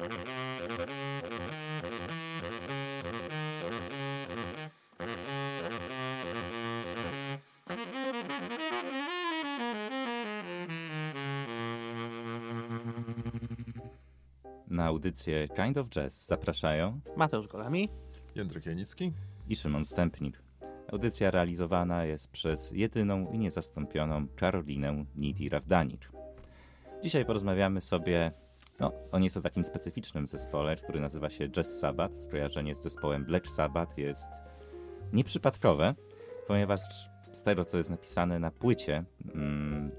Na audycję Kind of Jazz zapraszają Mateusz Golami. Jędrek Janicki. i Szymon Stępnik. Audycja realizowana jest przez jedyną i niezastąpioną Karolinę Nidi-Rawdanicz. Dzisiaj porozmawiamy sobie no, o nieco takim specyficznym zespole, który nazywa się Jazz Sabbath. Skojarzenie z zespołem Black Sabbath jest nieprzypadkowe, ponieważ z tego, co jest napisane na płycie mm,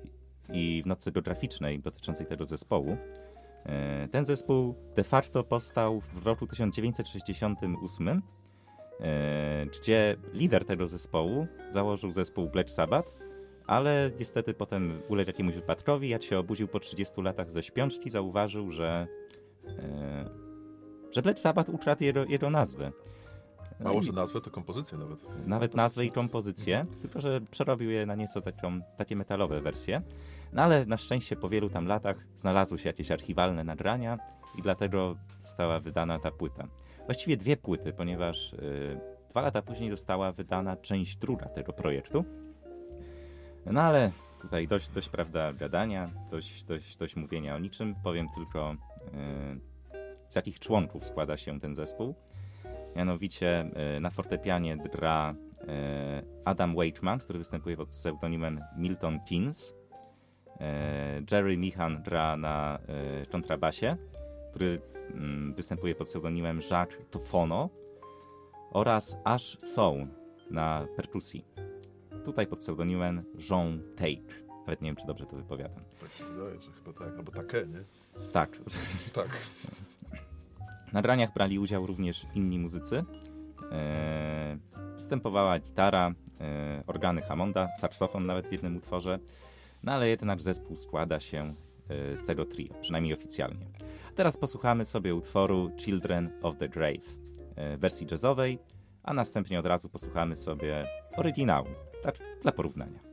i w nocy biograficznej dotyczącej tego zespołu, e, ten zespół de facto powstał w roku 1968, e, gdzie lider tego zespołu założył zespół Black Sabbath, ale niestety potem uległ jakiemuś wypadkowi, jak się obudził po 30 latach ze śpiączki, zauważył, że, e, że Black Sabbath ukradł jego, jego nazwę. No Mało, że nazwę, to kompozycję nawet. nawet nazwę i kompozycję, tylko że przerobił je na nieco taką, takie metalowe wersje. No ale na szczęście po wielu tam latach znalazły się jakieś archiwalne nagrania i dlatego została wydana ta płyta. Właściwie dwie płyty, ponieważ y, dwa lata później została wydana część druga tego projektu. No ale tutaj dość, dość prawda, gadania, dość, dość, dość mówienia o niczym. Powiem tylko, y, z jakich członków składa się ten zespół. Mianowicie e, na fortepianie gra e, Adam Wakeman, który występuje pod pseudonimem Milton Keynes. Jerry Michan gra na kontrabasie, który mm, występuje pod pseudonimem Jacques Tufono oraz Ash Sown na perkusji. Tutaj pod pseudonimem Jean Tate. Nawet nie wiem, czy dobrze to wypowiadam. Tak się wydaje, że chyba tak, albo takie, nie? Tak, Tak. W nagraniach brali udział również inni muzycy. E, występowała gitara, e, organy Hammonda, saksofon nawet w jednym utworze. No ale jednak zespół składa się e, z tego trio, przynajmniej oficjalnie. Teraz posłuchamy sobie utworu Children of the Grave e, w wersji jazzowej, a następnie od razu posłuchamy sobie oryginału, tak dla porównania.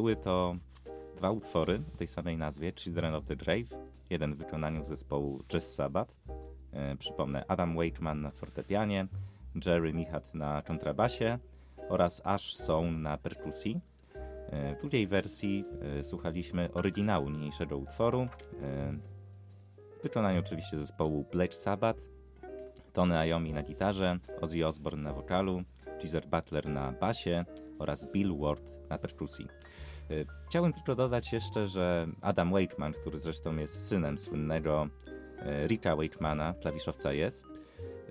Były to dwa utwory o tej samej nazwie, Children of the Grave, jeden w wykonaniu zespołu Jazz Sabbath, e, przypomnę Adam Wakeman na fortepianie, Jerry Michat na kontrabasie oraz Ash Sown na perkusji. E, w drugiej wersji e, słuchaliśmy oryginału niniejszego utworu, w wykonaniu oczywiście zespołu Black Sabbath, Tony Iommi na gitarze, Ozzy Osbourne na wokalu, Geezer Butler na basie oraz Bill Ward na perkusji. Y, Chciałbym tylko dodać jeszcze, że Adam Wakeman, który zresztą jest synem słynnego y, Ricka Wakemana, klawiszowca jest,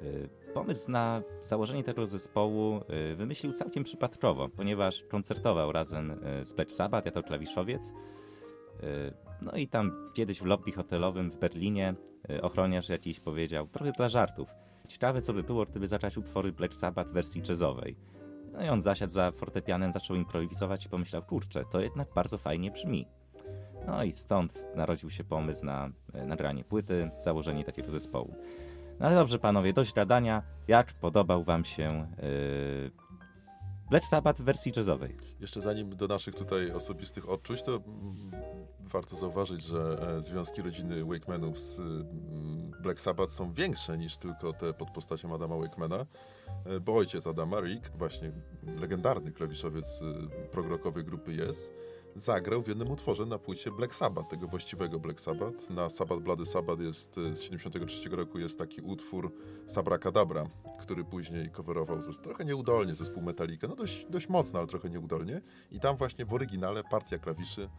y, pomysł na założenie tego zespołu wymyślił całkiem przypadkowo, ponieważ koncertował razem z Black Sabbath jako klawiszowiec. No i tam kiedyś w lobby hotelowym w Berlinie ochroniarz jakiś powiedział, trochę dla żartów, ciekawe co by było, gdyby zacząć utwory Black Sabbath w wersji jazzowej. No i on zasiadł za fortepianem, zaczął improwizować i pomyślał, kurczę, to jednak bardzo fajnie brzmi. No i stąd narodził się pomysł na e, nagranie płyty, założenie takiego zespołu. No ale dobrze, panowie, dość gadania. Jak podobał wam się yy, Black Sabbath w wersji jazzowej? Jeszcze zanim do naszych tutaj osobistych odczuć, to mm, warto zauważyć, że e, związki rodziny Wakemanów z Black Sabbath są większe niż tylko te pod postacią Adama Wakemana, e, bo ojciec Adama, Rick, właśnie legendarny klawiszowiec e, progrokowej grupy Yes, zagrał w jednym utworze na płycie Black Sabbath, tego właściwego Black Sabbath. Na Sabbath Bloody Sabbath jest z 73 roku jest taki utwór Sabra Kadabra, który później coverował zes- trochę nieudolnie zespół Metallica, no dość, dość mocno, ale trochę nieudolnie. I tam właśnie w oryginale partia klawiszy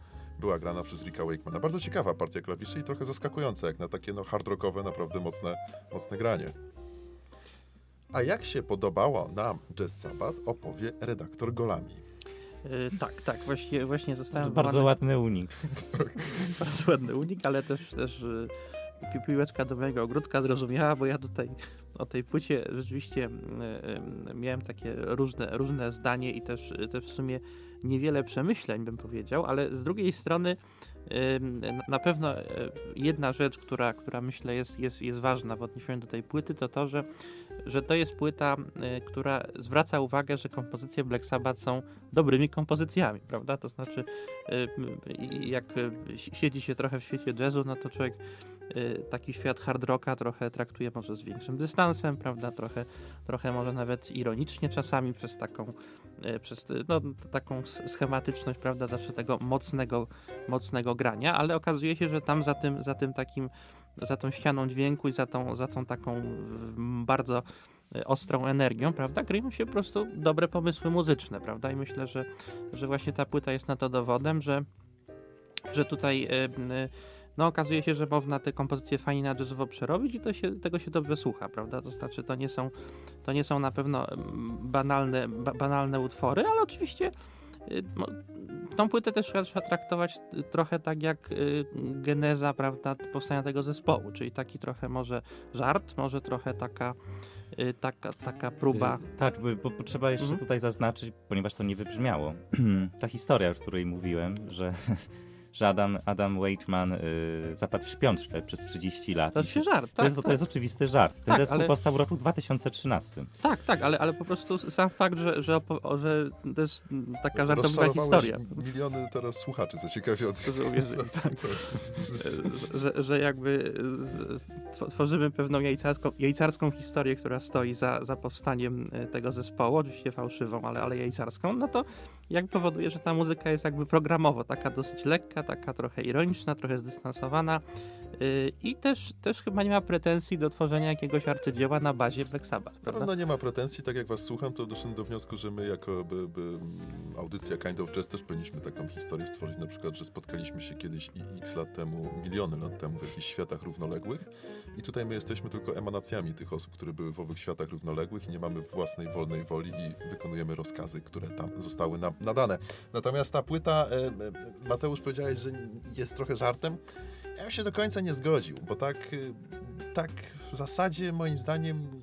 była grana przez Ricka Wakemana. Bardzo ciekawa partia klawiszy i trochę zaskakująca, jak na takie no, hard rockowe, naprawdę mocne, mocne granie. A jak się podobało nam Jazz Sabbath, opowie redaktor Golami. Y, tak, tak, właśnie, właśnie zostałem To bardzo ładny unik. bardzo ładny unik, ale też, też y, pi- piłeczka do mojego ogródka zrozumiała, bo ja tutaj o tej płycie rzeczywiście y, y, miałem takie różne, różne zdanie i też, też w sumie niewiele przemyśleń bym powiedział, ale z drugiej strony na- pewno y, jedna rzecz, która, która myślę jest, jest, jest ważna w odniesieniu do tej płyty, to to, że, że to jest płyta, y, która zwraca uwagę, że kompozycje Black Sabbath są dobrymi kompozycjami, prawda? To znaczy, y, jak si- siedzi się trochę w świecie jazzu, no to człowiek taki świat hard rocka trochę traktuje może z większym dystansem, prawda? Trochę, trochę może nawet ironicznie czasami przez taką, y, przez y, no, taką schematyczność, prawda? Zawsze tego mocnego, mocnego grania, ale okazuje się, że tam za tym, za tym takim, za tą ścianą dźwięku i za tą, za tą taką mm, bardzo y, ostrą energią, prawda, kryją się po prostu dobre pomysły muzyczne, prawda, i myślę, że, że właśnie ta płyta jest na to dowodem, że, że tutaj y, y, no okazuje się, że można te kompozycje fajnie na jazzowo przerobić i to się, tego się dobrze słucha, prawda, to znaczy to nie są, to nie są na pewno banalne, ba, banalne utwory, ale oczywiście y, tą płytę też trzeba traktować y, trochę tak jak y, geneza, prawda, powstania tego zespołu, czyli taki trochę może żart, może trochę taka, taka, taka próba. Tak, bo, bo bo trzeba jeszcze Mhm. tutaj zaznaczyć, ponieważ to nie wybrzmiało. Ta historia, o której mówiłem, że, że Adam, Adam Wakeman y, zapadł w śpiączkę przez 30 lat. To jest się żart, to, tak, jest, tak. to jest oczywisty żart. Ten Tak, zespół ale- powstał w roku 2013. Tak, tak, ale, ale po prostu sam fakt, że, że, opo- że to jest taka żartobliwa historia. miliony teraz słuchaczy zaciekawionych. Że uwierzyli, tak. że, że jakby tworzymy pewną jajcarską, jajcarską historię, która stoi za, za powstaniem e, tego zespołu, oczywiście fałszywą, ale, ale jajcarską, no to jak powoduje, że ta muzyka jest jakby programowo taka dosyć lekka, taka trochę ironiczna, trochę zdystansowana i też, też chyba nie ma pretensji do tworzenia jakiegoś arcydzieła na bazie Black Sabbath, Na prawda? pewno nie ma pretensji, tak jak was słucham, to doszedłem do wniosku, że my jako by, by, mm, audycja Kind of Jazz też powinniśmy taką historię stworzyć, na przykład, że spotkaliśmy się kiedyś i x lat temu, miliony lat temu w jakichś światach równoległych i tutaj my jesteśmy tylko emanacjami tych osób, które były w owych światach równoległych i nie mamy własnej wolnej woli i wykonujemy rozkazy, które tam zostały nam nadane. Natomiast ta płyta, Mateusz powiedziałeś, że jest trochę żartem, ja bym się do końca nie zgodził, bo tak, e, tak w zasadzie moim zdaniem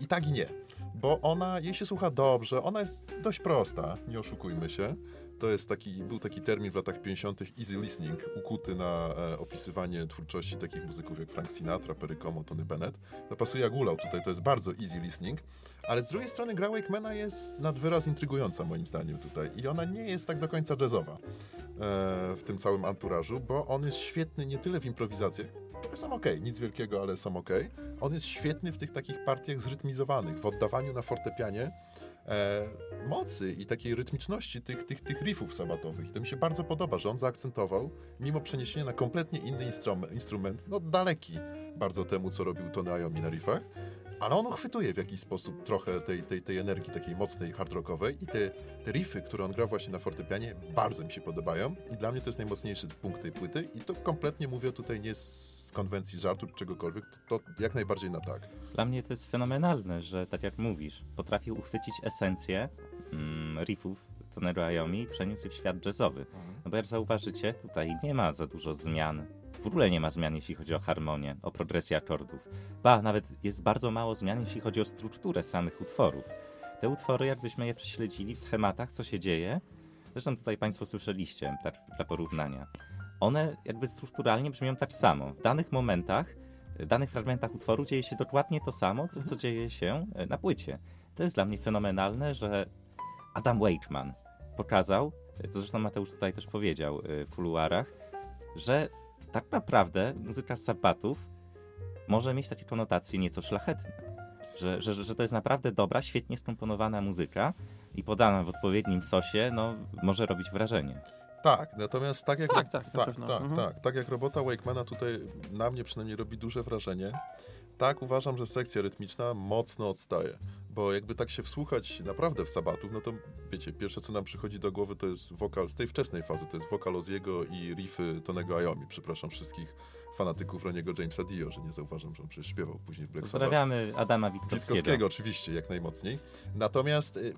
i tak i nie. Bo ona, jej się słucha dobrze, ona jest dość prosta, nie oszukujmy się. To jest taki, był taki termin w latach 50. easy listening, ukuty na e, opisywanie twórczości takich muzyków jak Frank Sinatra, Perry Como, Tony Bennett. To pasuje jak ulał tutaj, to jest bardzo easy listening, ale z drugiej strony gra Wakemana jest nad wyraz intrygująca moim zdaniem tutaj i ona nie jest tak do końca jazzowa e, w tym całym anturażu, bo on jest świetny nie tyle w improwizacjach, które są ok, nic wielkiego, ale są ok. On jest świetny w tych takich partiach zrytmizowanych, w oddawaniu na fortepianie e, mocy i takiej rytmiczności tych, tych, tych riffów sabatowych. I to mi się bardzo podoba, że on zaakcentował, mimo przeniesienia na kompletnie inny instrument, instrument no daleki bardzo temu, co robił Tony Iommi na riffach, ale on uchwytuje w jakiś sposób trochę tej, tej, tej energii takiej mocnej, hard rockowej i te, te riffy, które on gra właśnie na fortepianie, bardzo mi się podobają i dla mnie to jest najmocniejszy punkt tej płyty i to kompletnie mówię tutaj nie z konwencji żartu czy czegokolwiek, to, to jak najbardziej na tak. Dla mnie to jest fenomenalne, że tak jak mówisz, potrafił uchwycić esencję mm, riffów Tonego Iommi i przeniósł je w świat jazzowy. No bo jak zauważycie, tutaj nie ma za dużo zmian. W ogóle nie ma zmian, jeśli chodzi o harmonię, o progresję akordów. Ba, nawet jest bardzo mało zmian, jeśli chodzi o strukturę samych utworów. Te utwory, jakbyśmy je prześledzili w schematach, co się dzieje, zresztą tutaj Państwo słyszeliście, tak dla porównania, one jakby strukturalnie brzmią tak samo. W danych momentach, w danych fragmentach utworu dzieje się dokładnie to samo, co, co dzieje się e, na płycie. To jest dla mnie fenomenalne, że Adam Wakeman pokazał, co zresztą Mateusz tutaj też powiedział e, w kuluarach, że tak naprawdę muzyka z sabatów może mieć takie konotacje nieco szlachetne. Że, że, że to jest naprawdę dobra, świetnie skomponowana muzyka i podana w odpowiednim sosie, no, może robić wrażenie. Tak, natomiast tak jak, Tak, tak, tak, tak, Mhm. tak, tak jak robota Wakemana tutaj na mnie przynajmniej robi duże wrażenie, tak uważam, że sekcja rytmiczna mocno odstaje. Bo jakby tak się wsłuchać naprawdę w sabatów, no to wiecie, pierwsze co nam przychodzi do głowy to jest wokal z tej wczesnej fazy, to jest wokal Oziego i riffy Tonego Iommi. Przepraszam wszystkich fanatyków Roniego Jamesa Dio, że nie zauważam, że on przecież śpiewał później w Black Sabbath. Pozdrawiamy Adama Witkowskiego. Witkowskiego oczywiście, jak najmocniej. Natomiast y,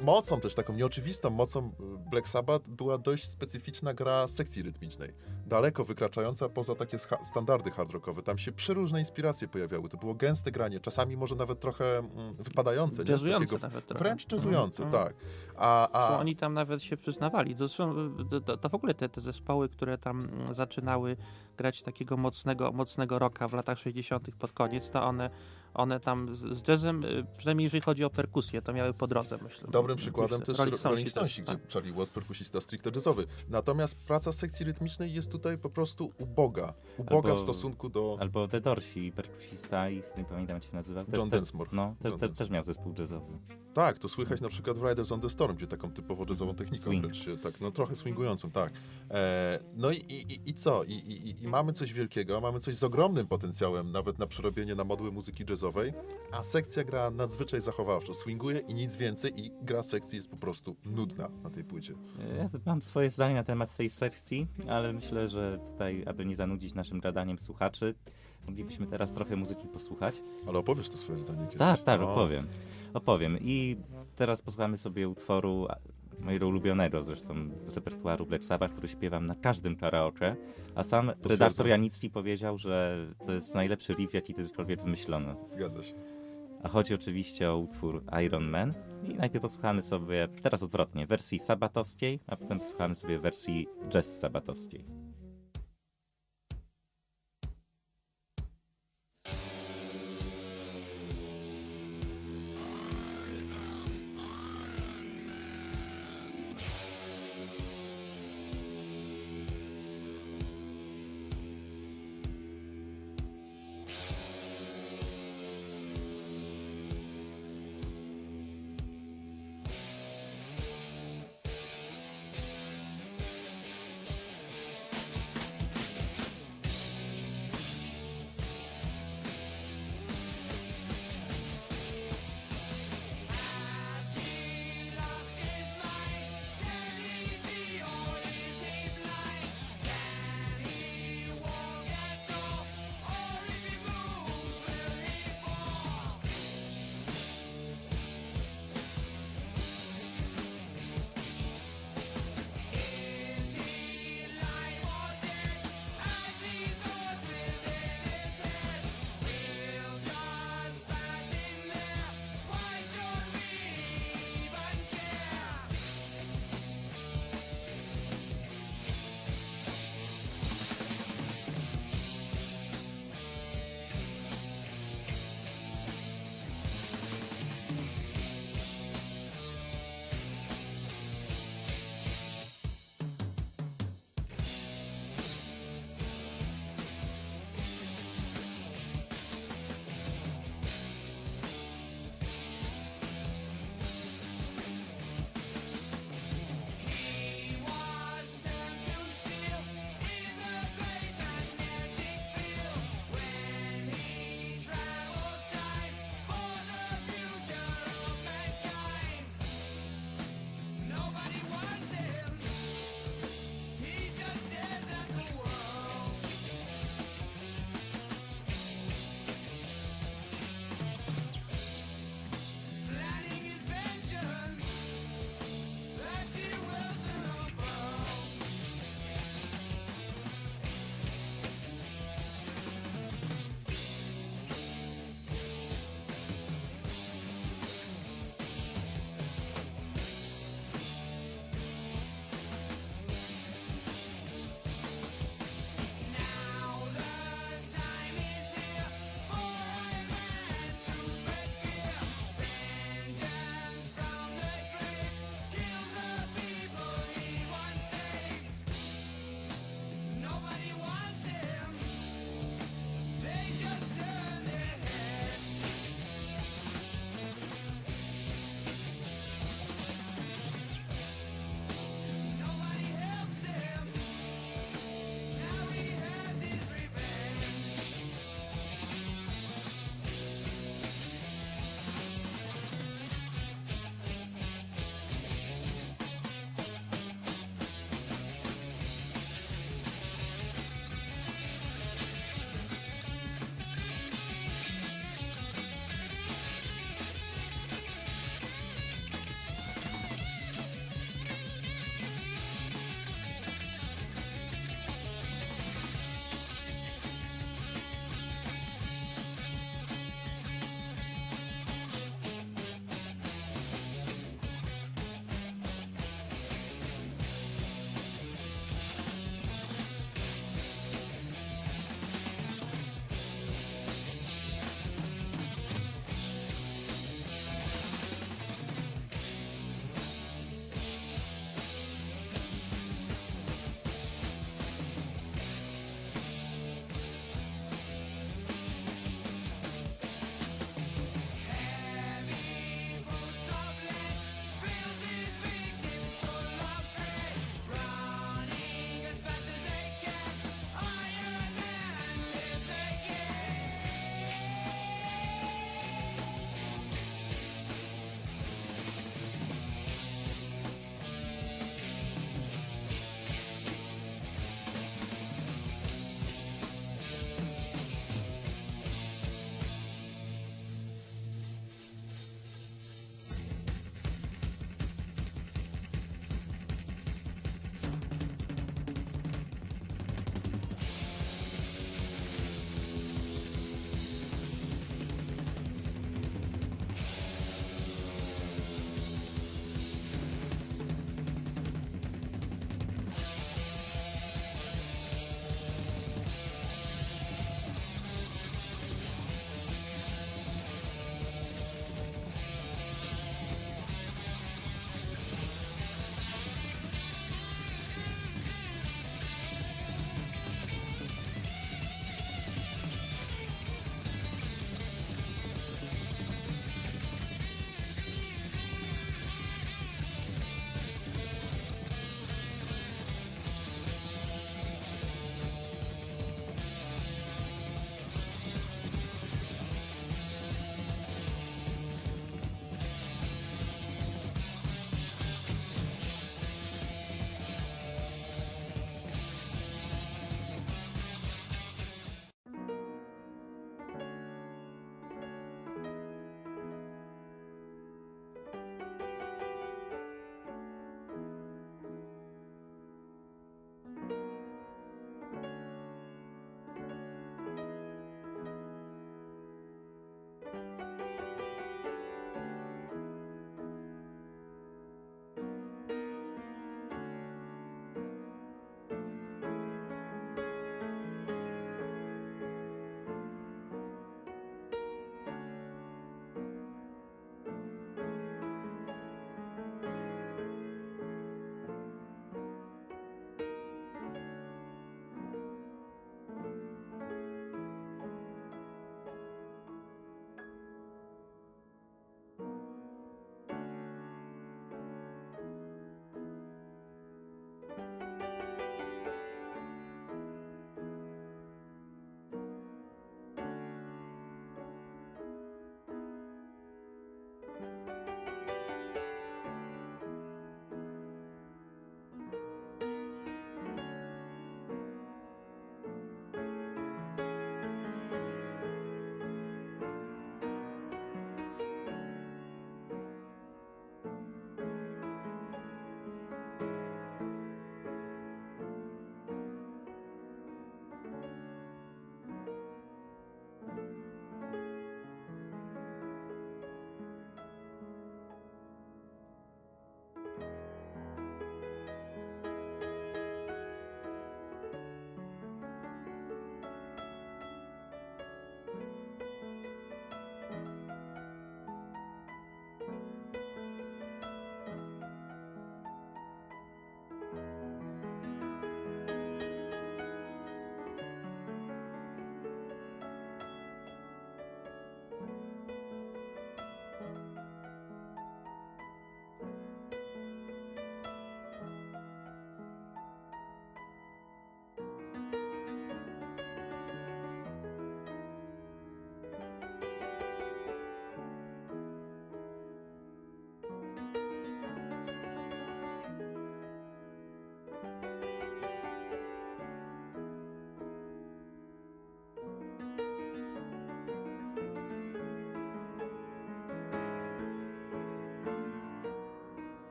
mocą też, taką nieoczywistą mocą y, Black Sabbath była dość specyficzna gra sekcji rytmicznej. Daleko wykraczająca poza takie standardy hard rockowe. Tam się przeróżne inspiracje pojawiały. To było gęste granie, czasami może nawet trochę mm, wypadające. Jazzujące takiego- nawet trochę. Wręcz jazzujące, Mhm, tak. A, Zresztą a, oni tam nawet się przyznawali. Zresztą to, to, to w ogóle te, te zespoły, które tam mm, zaczynały grać takiego mocnego, mocnego rocka w latach 60. pod koniec, to one, one tam z, z jazzem, y, przynajmniej jeżeli chodzi o perkusję, to miały po drodze, myślę. Dobrym przykładem Myślę. też Rolling Rolling Stonesi Stonesi, też, gdzie tak. Charlie Watts perkusista stricte jazzowy. Natomiast praca sekcji rytmicznej jest tutaj po prostu uboga. Uboga Albo- w stosunku do Albo The Dorsi, perkusista ich, nie pamiętam jak się nazywa. Te- John Densmore. No, te, John te, Densmore. też miał zespół jazzowy. Tak, to słychać na przykład w Riders on the Storm, gdzie taką typowo jazzową techniką Swing. wręcz się, tak, no trochę swingującą, tak. E, no i, i, i- i co? I, i, I mamy coś wielkiego, mamy coś z ogromnym potencjałem nawet na przerobienie na modły muzyki jazzowej, a sekcja gra nadzwyczaj zachowawczo, swinguje i nic więcej i gra sekcji jest po prostu nudna na tej płycie. Ja mam swoje zdanie na temat tej sekcji, ale myślę, że tutaj, aby nie zanudzić naszym gadaniem słuchaczy, moglibyśmy teraz trochę muzyki posłuchać. Ale opowiesz to swoje zdanie kiedyś. Tak, tak, opowiem. Opowiem. I teraz posłuchamy sobie utworu mojego ulubionego zresztą z repertuaru Black Sabbath, który śpiewam na każdym karaoke, a sam redaktor Janicki powiedział, że to jest najlepszy riff, jaki kiedykolwiek wymyślono. Zgadza się. A chodzi oczywiście o utwór Iron Man. I najpierw posłuchamy sobie, teraz odwrotnie, wersji sabatowskiej, a potem posłuchamy sobie wersji jazz sabatowskiej.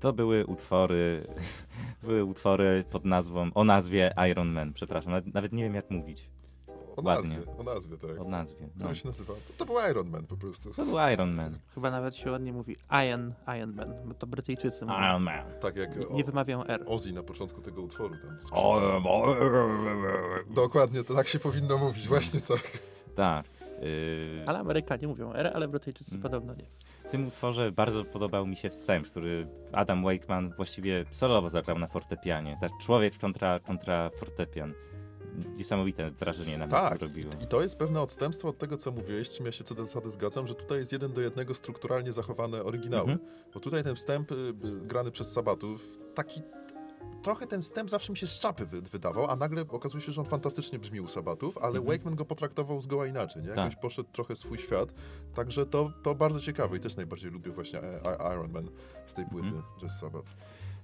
To były utwory, były utwory pod nazwą, o nazwie Iron Man, przepraszam, nawet, nawet nie wiem jak mówić. O Ładnie. nazwie, o nazwie, tak. O nazwie. No. Się nazywa? To, to był Iron Man po prostu. To był Iron Man. Chyba nawet się ładnie mówi Iron, Iron Man, bo to Brytyjczycy mówią. Iron Man. Tak jak Nie, o, nie wymawiają R. Ozzy na początku tego utworu tam. O, Dokładnie, to tak się powinno mówić, właśnie tak. tak. Yy, Ale Amerykanie mówią R, ale Brytyjczycy Mm. podobno nie. W tym utworze bardzo podobał mi się wstęp, który Adam Wakeman właściwie solowo zagrał na fortepianie. Tak, człowiek kontra, kontra fortepian. Niesamowite wrażenie na mnie Tak, zrobiło. i to jest pewne odstępstwo od tego, co mówiłeś, czym ja się co do zasady zgadzam, że tutaj jest jeden do jednego strukturalnie zachowane oryginały. Mhm. Bo tutaj ten wstęp y, y, grany przez Sabatów, taki trochę ten wstęp zawsze mi się z czapy wy, wydawał, a nagle okazuje się, że on fantastycznie brzmi u Sabatów, ale Mhm. Wakeman go potraktował zgoła inaczej, nie? Tak. Jakoś poszedł trochę swój świat, także to, to bardzo ciekawe i też najbardziej lubię właśnie e, Iron Man z tej płyty Mhm. Jazz Sabbath.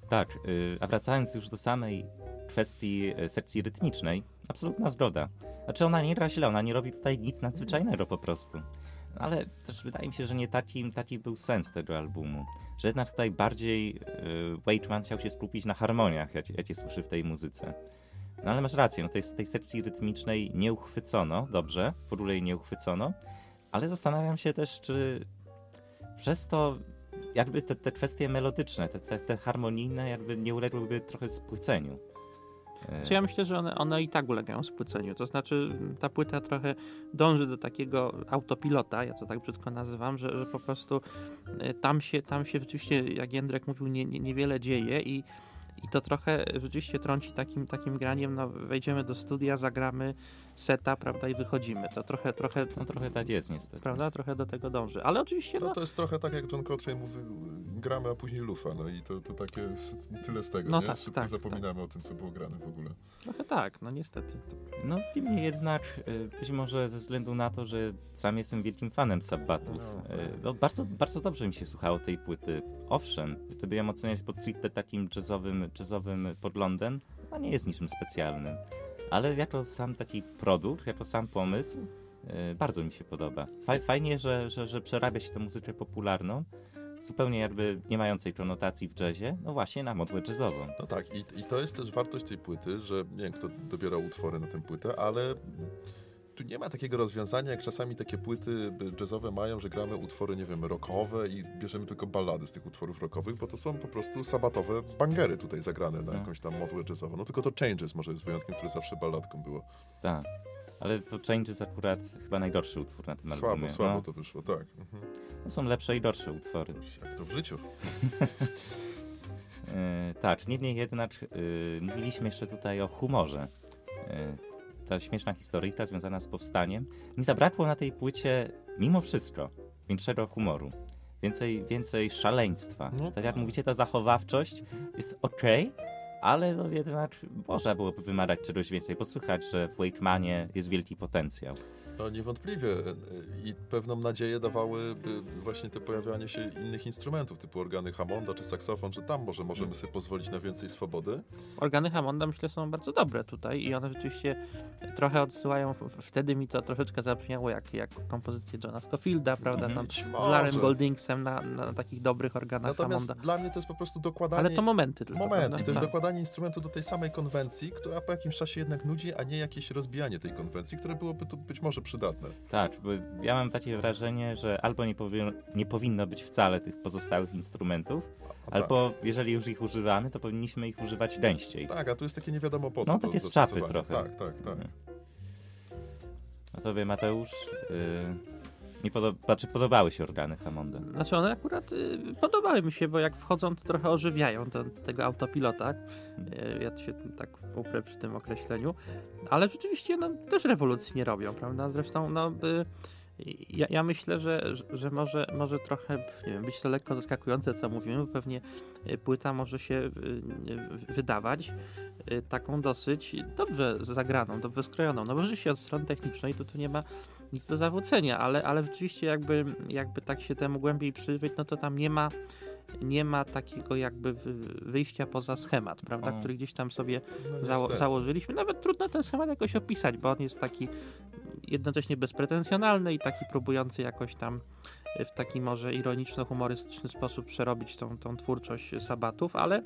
Tak, yy, a wracając już do samej kwestii e, sekcji rytmicznej, absolutna zgoda. Znaczy ona nie gra źle, ona nie robi tutaj nic nadzwyczajnego po prostu. Ale też wydaje mi się, że nie taki, taki był sens tego albumu. Że jednak tutaj bardziej yy, Wakeman chciał się skupić na harmoniach, jak, jak je słyszy w tej muzyce. No ale masz rację, no tej, tej sekcji rytmicznej nie uchwycono, dobrze, w ogóle jej nie uchwycono, ale zastanawiam się też, czy przez to jakby te, te kwestie melodyczne, te, te, te harmonijne jakby nie uległyby trochę spłyceniu. Czy ja myślę, że one, one i tak ulegają spłyceniu. To znaczy, ta płyta trochę dąży do takiego autopilota, ja to tak brzydko nazywam, że, że po prostu e, tam się, tam się rzeczywiście, jak Jędrek mówił, nie, nie, niewiele dzieje i, i to trochę rzeczywiście trąci takim, takim graniem, no wejdziemy do studia, zagramy seta, prawda, i wychodzimy. To trochę, trochę, No trochę tak jest niestety. prawda, trochę do tego dąży. Ale oczywiście, No no, to jest trochę tak, jak John Coltrane mówił, gramy, a później lufa, no i to, to takie tyle z tego, No nie? tak, Szybko tak, zapominamy o tym, co było grane w ogóle. trochę tak, no niestety. No niemniej jednak, y, być może ze względu na to, że sam jestem wielkim fanem Sabbatów, No. y, no bardzo, bardzo dobrze mi się słuchało tej płyty. Owszem, gdyby ją oceniać pod stricte takim jazzowym, jazzowym podglądem, no nie jest niczym specjalnym. Ale jako sam taki produkt, jako sam pomysł, y, bardzo mi się podoba. Faj, fajnie, że, że, że przerabia się tę muzykę popularną, zupełnie jakby nie mającej konotacji w jazzie, no właśnie na modłę jazzową. No tak, i, i to jest też wartość tej płyty, że nie wiem, kto dobierał utwory na tę płytę, ale tu nie ma takiego rozwiązania, jak czasami takie płyty jazzowe mają, że gramy utwory, nie wiem, rockowe i bierzemy tylko ballady z tych utworów rockowych, bo to są po prostu sabatowe bangery tutaj zagrane na No. jakąś tam modłę jazzową. No tylko to Changes może jest wyjątkiem, które zawsze balladką było. Tak. Ale to Changes akurat chyba najgorszy utwór na tym Słabo, albumie. słabo no, to wyszło, tak. Mhm. no, są lepsze i gorsze utwory. Jak to w życiu. E, tak, niemniej jednak e, mówiliśmy jeszcze tutaj o humorze. E, ta śmieszna historyjka związana z powstaniem. Mi zabrakło na tej płycie mimo wszystko większego humoru. Więcej, więcej szaleństwa. No tak jak tak. mówicie, ta zachowawczość jest ok, ale no jednak można byłoby wymagać czegoś więcej. Posłychać, że w Wakemanie jest wielki potencjał. No niewątpliwie i pewną nadzieję dawały y, właśnie te pojawianie się innych instrumentów, typu organy Hammonda czy saksofon, że tam może możemy sobie pozwolić na więcej swobody. Organy Hammonda myślę są bardzo dobre tutaj i one rzeczywiście trochę odsyłają, wtedy mi to troszeczkę zabrzmiało jak, jak kompozycje Johna Scofielda, prawda, Mhm. tam z Larem. Goldingsem na, na takich dobrych organach Natomiast Hammonda. dla mnie to jest po prostu dokładanie... Ale to momenty tylko, Moment, prawda? to jest Tak. dokładanie instrumentu do tej samej konwencji, która po jakimś czasie jednak nudzi, a nie jakieś rozbijanie tej konwencji, które byłoby tu być może przydatne. Tak, bo ja mam takie wrażenie, że albo nie, powi- nie powinno być wcale tych pozostałych instrumentów, A, albo jeżeli już ich używamy, to powinniśmy ich używać częściej. tak, a tu jest takie nie wiadomo po co. No, to takie z czapy trochę. Tak, tak, tak. Mhm. A tobie, Mateusz, yy, nie podoba, znaczy podobały się organy Hammonda. Znaczy one akurat y, podobały mi się, bo jak wchodzą, to trochę ożywiają ten, tego autopilota. Y, ja się tak uprę przy tym określeniu. Ale rzeczywiście no, też rewolucji nie robią, prawda? Zresztą no, y, ja, ja myślę, że, że- że może, może trochę nie wiem, być to lekko zaskakujące, co mówimy, bo pewnie y, płyta może się y, wydawać y, taką dosyć dobrze zagraną, dobrze skrojoną. No bo rzeczywiście od strony technicznej to tu nie ma nic do zawrócenia, ale, ale rzeczywiście jakby, jakby tak się temu głębiej przyjrzeć, no to tam nie ma nie ma takiego jakby wy- wyjścia poza schemat, prawda, O. który gdzieś tam sobie No, zało założyliśmy. Nawet trudno ten schemat jakoś opisać, bo on jest taki jednocześnie bezpretensjonalny i taki próbujący jakoś tam w taki może ironiczno-humorystyczny sposób przerobić tą, tą twórczość sabatów, ale,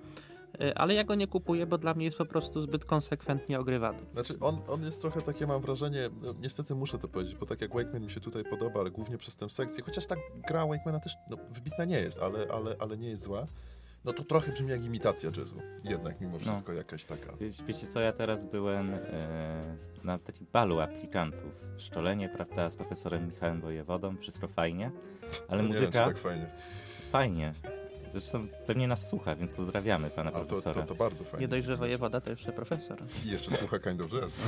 ale ja go nie kupuję, bo dla mnie jest po prostu zbyt konsekwentnie ogrywany. Znaczy, on, on jest trochę takie, mam wrażenie, no, niestety muszę to powiedzieć, bo tak jak Wakeman mi się tutaj podoba, ale głównie przez tę sekcję, chociaż ta gra Wakemana też no, wybitna nie jest, ale, ale, ale nie jest zła, no to trochę brzmi jak imitacja jazzu. Jednak mimo wszystko jakaś taka. Wie- Wiecie co, ja teraz byłem e, na takim balu aplikantów. Szkolenie, prawda, z profesorem Michałem Wojewodą, wszystko fajnie, ale No nie wiem, muzyka tak fajnie. fajnie. Zresztą pewnie nas słucha, więc pozdrawiamy pana A to, profesora. to, to bardzo fajnie. Nie dość, że wojewoda, to jeszcze profesor. I jeszcze słucha Kind of Jazz.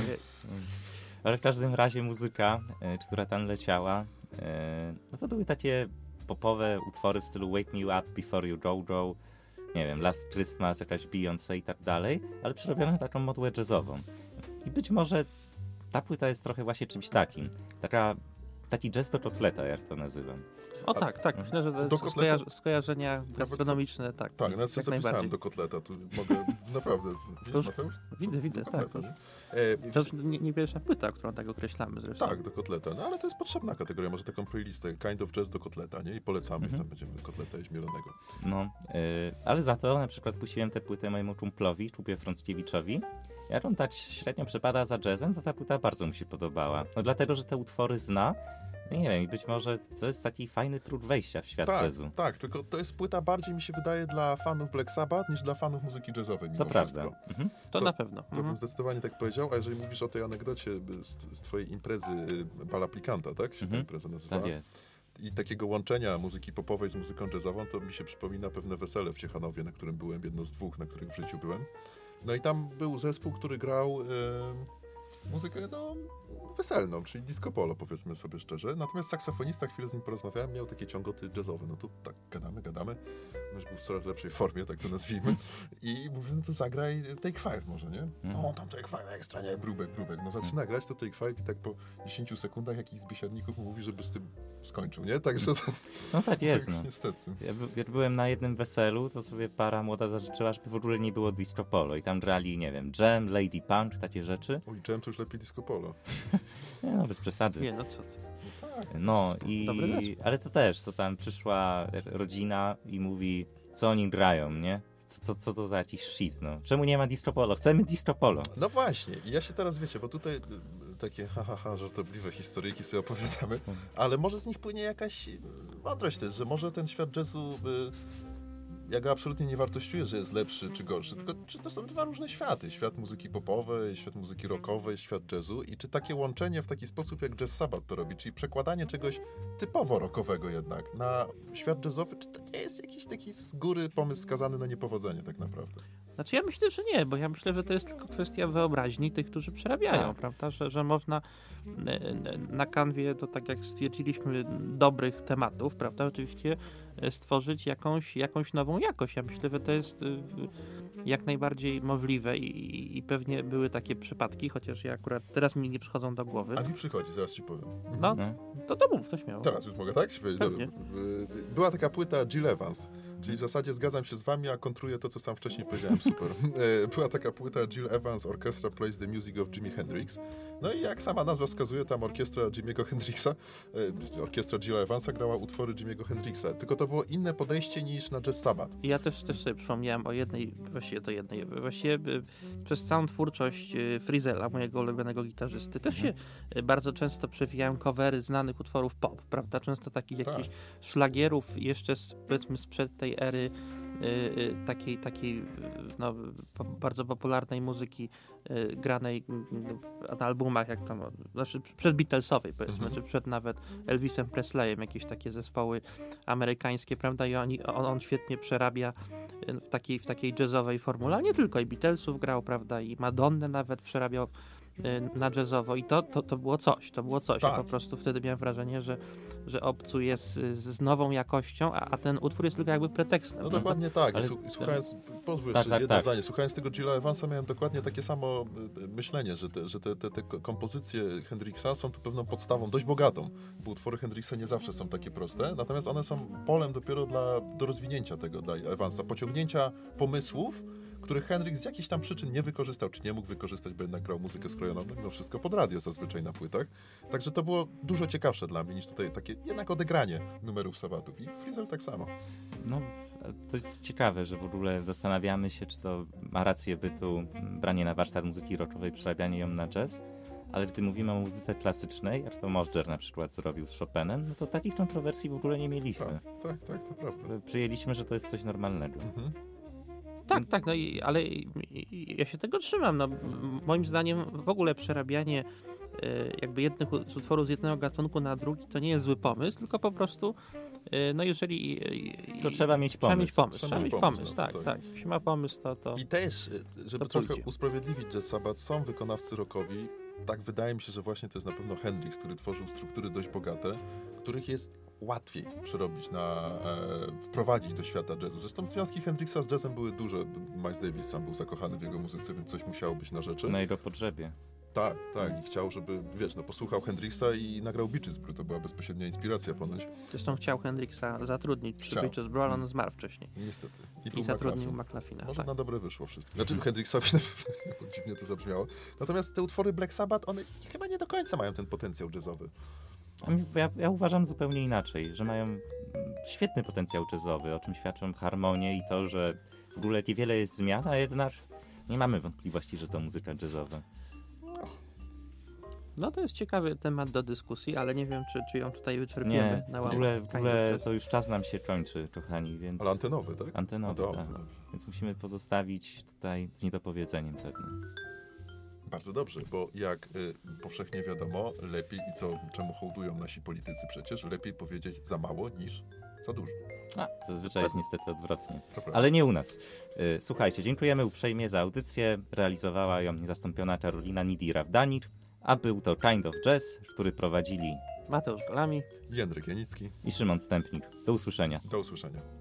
Ale w każdym razie muzyka, e, która tam leciała, e, no to były takie popowe utwory w stylu Wake Me Up Before You Go Go, nie wiem, Last Christmas, jakaś Beyoncé i tak dalej, ale przerobione na taką modłę jazzową. I być może ta płyta jest trochę właśnie czymś takim. Taka, taki jazz do kotleta, jak to nazywam. O tak, tak, myślę, że to Do skojarz- skojarzenia gastronomiczne, tak. Tak, nawet sobie jak zapisałem najbardziej. do kotleta, tu mogę, naprawdę, widzisz już- Mateusz? Widzę, Do- widzę, do tak. kotleta, nie? E, To już nie, nie pierwsza płyta, którą tak określamy zresztą. Tak, do kotleta. No ale to jest potrzebna kategoria. Może taką playlistę Kind of Jazz do kotleta, nie? I polecamy, Mhm. tam będziemy kotleta mielonego. No, e, ale za to na przykład puściłem tę płytę mojemu kumplowi, Czubie Frąckiewiczowi. Jak on tak średnio przepada za jazzem, to ta płyta bardzo mu się podobała. No dlatego, że te utwory zna, Nie wiem, i być może to jest taki fajny trud wejścia w świat Tak, jazzu. tak, tylko to jest płyta bardziej mi się wydaje dla fanów Black Sabbath niż dla fanów muzyki jazzowej. To mimo prawda. wszystko. Mhm. To, To- na pewno. To bym Mhm. zdecydowanie tak powiedział, a jeżeli mówisz o tej anegdocie z, z twojej imprezy y, Balaplikanta, tak się ta Mhm. impreza nazywała? Tak jest. I takiego łączenia muzyki popowej z muzyką jazzową, to mi się przypomina pewne wesele w Ciechanowie, na którym byłem, jedno z dwóch, na których w życiu byłem. No i tam był zespół, który grał e, muzykę, no, weselną, czyli disco polo, powiedzmy sobie szczerze. Natomiast saksofonista, chwilę z nim porozmawiałem, miał takie ciągoty jazzowe. No to tak gadamy, gadamy. Już był w coraz lepszej formie, tak to nazwijmy. I mówię, no to zagraj Take Five może, nie? No, tam Take Five ekstra, nie, brubek, brubek. No zaczyna grać to Take Five i tak po 10 sekundach jakiś z biesiadników mówi, żeby z tym skończył, nie? Także to, No tak jest, tak, no. niestety. Ja by- byłem na jednym weselu, to sobie para młoda zażyczyła, żeby w ogóle nie było disco polo i tam grali, nie wiem, Jam, Lady Punch, takie rzeczy. Oj, Jam to już lepiej disco polo. Nie no, bez przesady. Nie, no co ty. No tak. No Dobry i... Ale to też, to tam przyszła rodzina i mówi, co oni grają, nie? Co, co, co to za jakiś shit, no? Czemu nie ma disco polo? Chcemy disco polo. No właśnie, i ja się teraz, wiecie, bo tutaj y, takie ha, ha, ha, żartobliwe historyjki sobie opowiadamy, ale może z nich płynie jakaś y, mądrość też, że może ten świat jazzu, y, ja go absolutnie nie wartościuję, że jest lepszy czy gorszy, tylko czy to są dwa różne światy, świat muzyki popowej, świat muzyki rockowej, świat jazzu i czy takie łączenie w taki sposób jak Jazz Sabbath to robi, czyli przekładanie czegoś typowo rockowego jednak na świat jazzowy, czy to nie jest jakiś taki z góry pomysł skazany na niepowodzenie tak naprawdę? Znaczy ja myślę, że nie, bo ja myślę, że to jest tylko kwestia wyobraźni tych, którzy przerabiają, Tak. prawda? Że, że można na kanwie, to tak jak stwierdziliśmy, dobrych tematów, prawda? Oczywiście e, stworzyć jakąś, jakąś nową jakość. Ja myślę, że to jest e, jak najbardziej możliwe i, i- pewnie były takie przypadki, chociaż ja akurat teraz mi nie przychodzą do głowy. A mi przychodzi, zaraz ci powiem. No, No. to to mów, to śmiało. Teraz już mogę, tak? Ci Była taka płyta Jill Evans, czyli w zasadzie zgadzam się z wami, a kontruję to, co sam wcześniej powiedziałem, super. E, Była taka płyta Jill Evans, Orchestra Plays the Music of Jimi Hendrix. No i jak sama nazwa wskazuje, tam orkiestra Jimiego Hendrixa, e, orkiestra Jilla Evansa grała utwory Jimiego Hendrixa. Tylko to było inne podejście niż na Jazz Sabbath. Ja też, też sobie przypomniałem o jednej, właściwie to jednej, właściwie y, przez całą twórczość Frizela, mojego ulubionego gitarzysty, też się y, bardzo często przewijają covery znanych utworów pop, prawda? Często takich Tak. jakichś szlagierów jeszcze z, powiedzmy sprzed tej ery y, y, takiej, takiej no, bardzo popularnej muzyki y, granej na albumach, jak tam, znaczy przed Beatlesowej powiedzmy, Mhm. czy przed nawet Elvisem Presleyem, jakieś takie zespoły amerykańskie, prawda? I oni, on, on świetnie przerabia w takiej, w takiej jazzowej formule, ale nie tylko, i Beatlesów grał, prawda? I Madonnę nawet przerabiał na jazzowo i to, to, to było coś, to było coś. Ja Tak. po prostu wtedy miałem wrażenie, że, że obcuje z, z, z nową jakością, a, a ten utwór jest tylko jakby pretekstem. No prawda? dokładnie tak. Ale- słu- słuchając, pozwól Tak, tak, jedno tak. zdanie. Słuchając tego Gilla Evansa miałem dokładnie takie samo y, y, myślenie, że te, że te, te, te ko- kompozycje Hendrixa są tu pewną podstawą, dość bogatą, bo utwory Hendrixa nie zawsze są takie proste, natomiast one są polem dopiero dla, do rozwinięcia tego dla Evansa, pociągnięcia pomysłów, których Hendrix z jakichś tam przyczyn nie wykorzystał, czy nie mógł wykorzystać, bo jednak grał muzykę skrojoną, mimo wszystko pod radio zazwyczaj na płytach. Także to było dużo ciekawsze dla mnie niż tutaj takie jednak odegranie numerów sabatów. I Frizzle tak samo. No, to jest ciekawe, że w ogóle zastanawiamy się, czy to ma rację bytu branie na warsztat muzyki rockowej, przerabianie ją na jazz, ale gdy mówimy o muzyce klasycznej, jak to Mosger na przykład zrobił z Chopinem, no to takich kontrowersji w ogóle nie mieliśmy. Tak, tak, tak, to prawda. Przyjęliśmy, że to jest coś normalnego. Mhm. Tak, tak, no i, ale ja się tego trzymam. No, moim zdaniem w ogóle przerabianie e, jakby jednych utworów z jednego gatunku na drugi to nie jest zły pomysł, tylko po prostu e, no jeżeli... e, To trzeba mieć Trzeba mieć pomysł. pomysł, trzeba mieć pomysł, tak, no, tak. Jeśli ma pomysł, to... to... I też, y, żeby To trochę pójdzie. usprawiedliwić Jazz Sabbath, są wykonawcy rockowi. Tak wydaje mi się, że właśnie to jest na pewno Hendrix, który tworzył struktury dość bogate, których jest łatwiej przerobić na, e, wprowadzić do świata jazzu. Zresztą związki Hendrixa z jazzem były duże. Miles Davis sam był zakochany w jego muzyce, więc coś musiało być na rzeczy. Na jego pogrzebie. Tak, tak. I chciał, żeby, wiesz, no posłuchał Hendrixa i nagrał Beaches Brew. To była bezpośrednia inspiracja ponoć. Zresztą chciał Hendrixa zatrudnić przy Chciał. Beaches Brew, ale on zmarł wcześniej. Niestety. I był zatrudnił McLaughlin. McLaughlina. Może Tak. na dobre wyszło wszystko. Znaczy Hendrixowi dziwnie to zabrzmiało. Natomiast te utwory Black Sabbath, one chyba nie do końca mają ten potencjał jazzowy. Ja, ja uważam zupełnie inaczej, że mają świetny potencjał jazzowy, o czym świadczą harmonie i to, że w ogóle niewiele jest zmian, a jednak nie mamy wątpliwości, że to muzyka jazzowa. No to jest ciekawy temat do dyskusji, ale nie wiem, czy, czy ją tutaj wyczerpiemy Nie, na w ogóle, w ogóle to już czas nam się kończy, kochani, więc... Ale antenowy, tak? Antenowy, No tak. Więc musimy pozostawić tutaj z niedopowiedzeniem pewnym. Bardzo dobrze, bo jak y, powszechnie wiadomo, lepiej i co, czemu hołdują nasi politycy przecież, lepiej powiedzieć za mało niż za dużo. A, zazwyczaj jest niestety odwrotnie. Ale nie u nas. Y, Słuchajcie, dziękujemy uprzejmie za audycję. Realizowała ją niezastąpiona Karolina Nidira-Wdanir, a był to Kind of Jazz, który prowadzili Mateusz Golami. Jędryk Janicki, i Szymon Stępnik. Do usłyszenia. do usłyszenia.